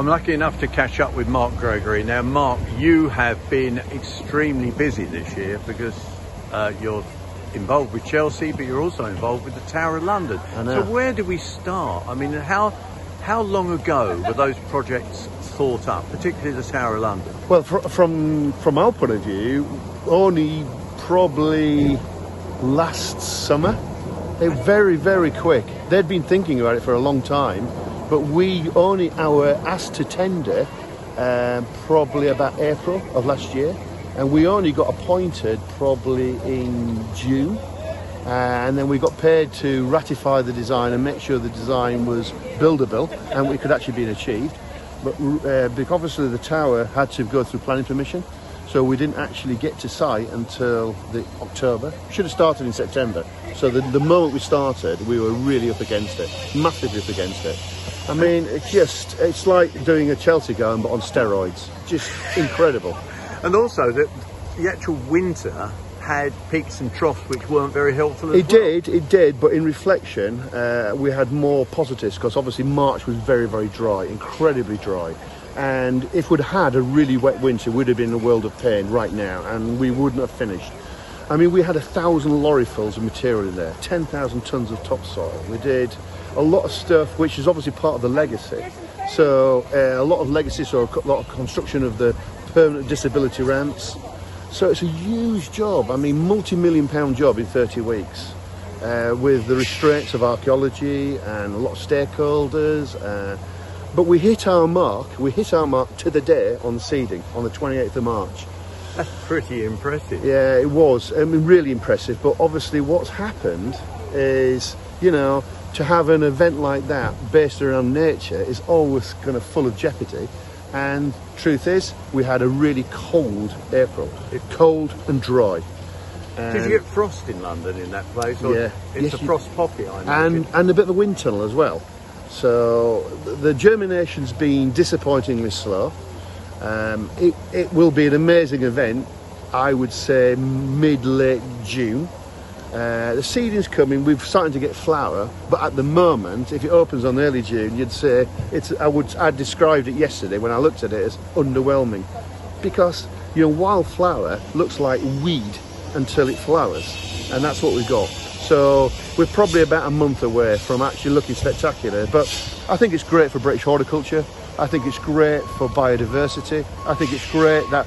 I'm lucky enough to catch up with Mark Gregory. Now, Mark, you have been extremely busy this year because uh, you're involved with Chelsea, but you're also involved with the Tower of London. I know. So, where do we start? I mean, how how long ago were those projects thought up, particularly the Tower of London? Well, fr- from from our point of view, only probably last summer. They're very, very quick. They'd been thinking about it for a long time, but we only our asked to tender um, probably about April of last year, and we only got appointed probably in June. Uh, and then we got paid to ratify the design and make sure the design was buildable and we could actually be achieved. But uh, because obviously the tower had to go through planning permission, so we didn't actually get to site until the October. Should have started in September. So the, the moment we started, we were really up against it, massively up against it. I mean, it's just it's like doing a Chelsea game but on steroids. Just incredible. And also that the actual winter had peaks and troughs which weren't very helpful. It well. did, it did, but in reflection, uh, we had more positives because obviously March was very, very dry, incredibly dry. And if we'd had a really wet winter, we'd have been in a world of pain right now, and we wouldn't have finished. I mean, we had a thousand lorry fulls of material in there, 10,000 tons of topsoil. We did a lot of stuff which is obviously part of the legacy. So, uh, a lot of legacy, so a lot of construction of the permanent disability ramps. So, it's a huge job. I mean, multi million pound job in 30 weeks uh, with the restraints of archaeology and a lot of stakeholders. Uh, but we hit our mark, we hit our mark to the day on seeding on the 28th of March. That's pretty impressive. Yeah, it was. I mean, really impressive. But obviously, what's happened is, you know, to have an event like that based around nature is always kind of full of jeopardy. And truth is, we had a really cold April. Cold and dry. Did you get frost in London in that place? Yeah. It's Yes, a frost poppy, I know. and and a bit of a wind tunnel as well. So the germination's been disappointingly slow. Um, it, it will be an amazing event, I would say mid late June. Uh, the seeding's coming. We're starting to get flower, but at the moment, if it opens on early June, you'd say it's. I would. I described it yesterday when I looked at it as underwhelming, because your wildflower looks like weed until it flowers, and that's what we've got. So we're probably about a month away from actually looking spectacular. But I think it's great for British horticulture. I think it's great for biodiversity. I think it's great that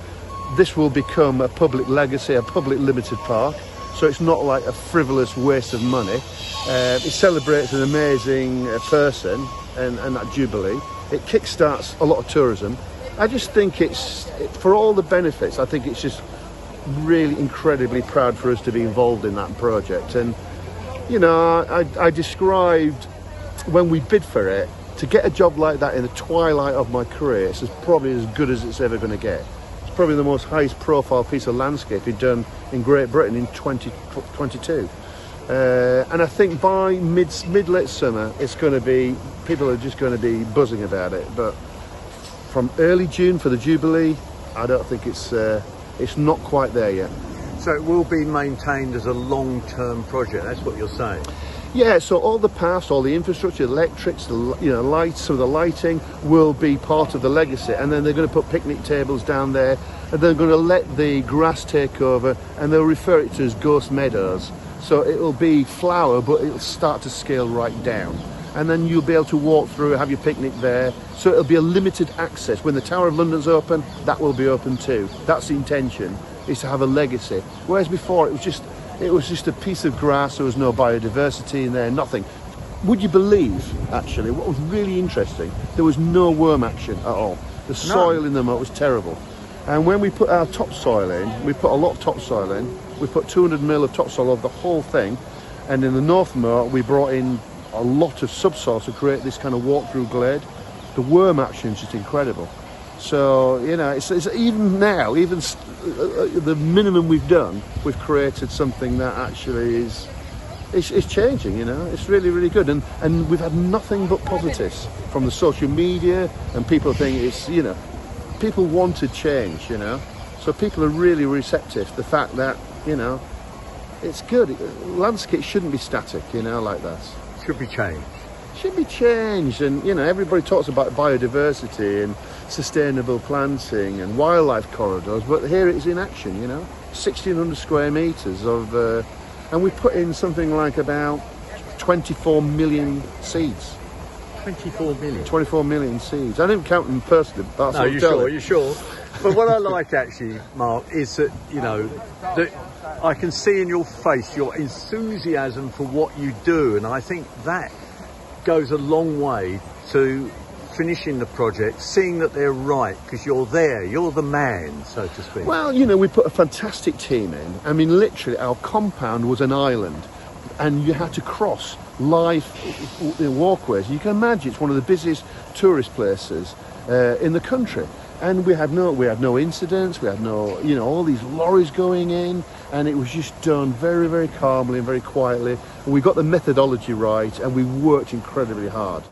this will become a public legacy, a public limited park. So it's not like a frivolous waste of money. Uh, it celebrates an amazing uh, person and, and that jubilee. It kickstarts a lot of tourism. I just think it's, it, for all the benefits, I think it's just really incredibly proud for us to be involved in that project. And, you know, I, I described when we bid for it, to get a job like that in the twilight of my career, it's probably as good as it's ever going to get. Probably the most highest profile piece of landscaping done in Great Britain in 2022. Uh, and I think by mid mid late summer, it's going to be people are just going to be buzzing about it. But from early June for the Jubilee, I don't think it's uh, it's not quite there yet. so it will be maintained as a long-term project. That's what you're saying. Yeah, so all the past, all the infrastructure, electrics, the you know lights, some of the lighting will be part of the legacy, and then they're going to put picnic tables down there, and they're going to let the grass take over, and they'll refer it to as ghost meadows. So it'll be flower, but it'll start to scale right down, and then you'll be able to walk through, have your picnic there. So it'll be a limited access. When the Tower of London's open, that will be open too. That's the intention, is to have a legacy. Whereas before it was just it was just a piece of grass. There was no biodiversity in there, nothing. Would you believe, actually, what was really interesting? There was no worm action at all. The soil in the moat was terrible. And when we put our topsoil in, we put a lot of topsoil in. We put 200 mil of topsoil over the whole thing. And in the north moat, we brought in a lot of subsoil to create this kind of walk-through glade. The worm action is just incredible. So you know, it's, it's even now, even uh, uh, the minimum we've done, we've created something that actually is it's, it's changing. You know, it's really really good, and and we've had nothing but positives from the social media, and people think it's you know, people wanted change. You know, so people are really receptive. to The fact that you know, it's good. Landscape shouldn't be static. You know, like that. Should be changed. should be changed. And you know, everybody talks about biodiversity and sustainable planting and wildlife corridors, but here it is in action. You know, 1,600 square meters of, uh, and we put in something like about 24 million seeds. 24 million. 24 million seeds. I didn't count them personally. But that's No, you I'm sure? You sure? But what I like actually, Mark, is that you know that I can see in your face your enthusiasm for what you do, and I think that goes a long way to finishing the project, seeing that they're right because you're there, you're the man, so to speak. Well, you know, we put a fantastic team in. I mean, literally, our compound was an island, and you had to cross live walkways. You can imagine it's one of the busiest tourist places uh, in the country. And we had no, we had no incidents. We had no, you know, all these lorries going in, and it was just done very, very calmly and very quietly. And we got the methodology right, and we worked incredibly hard.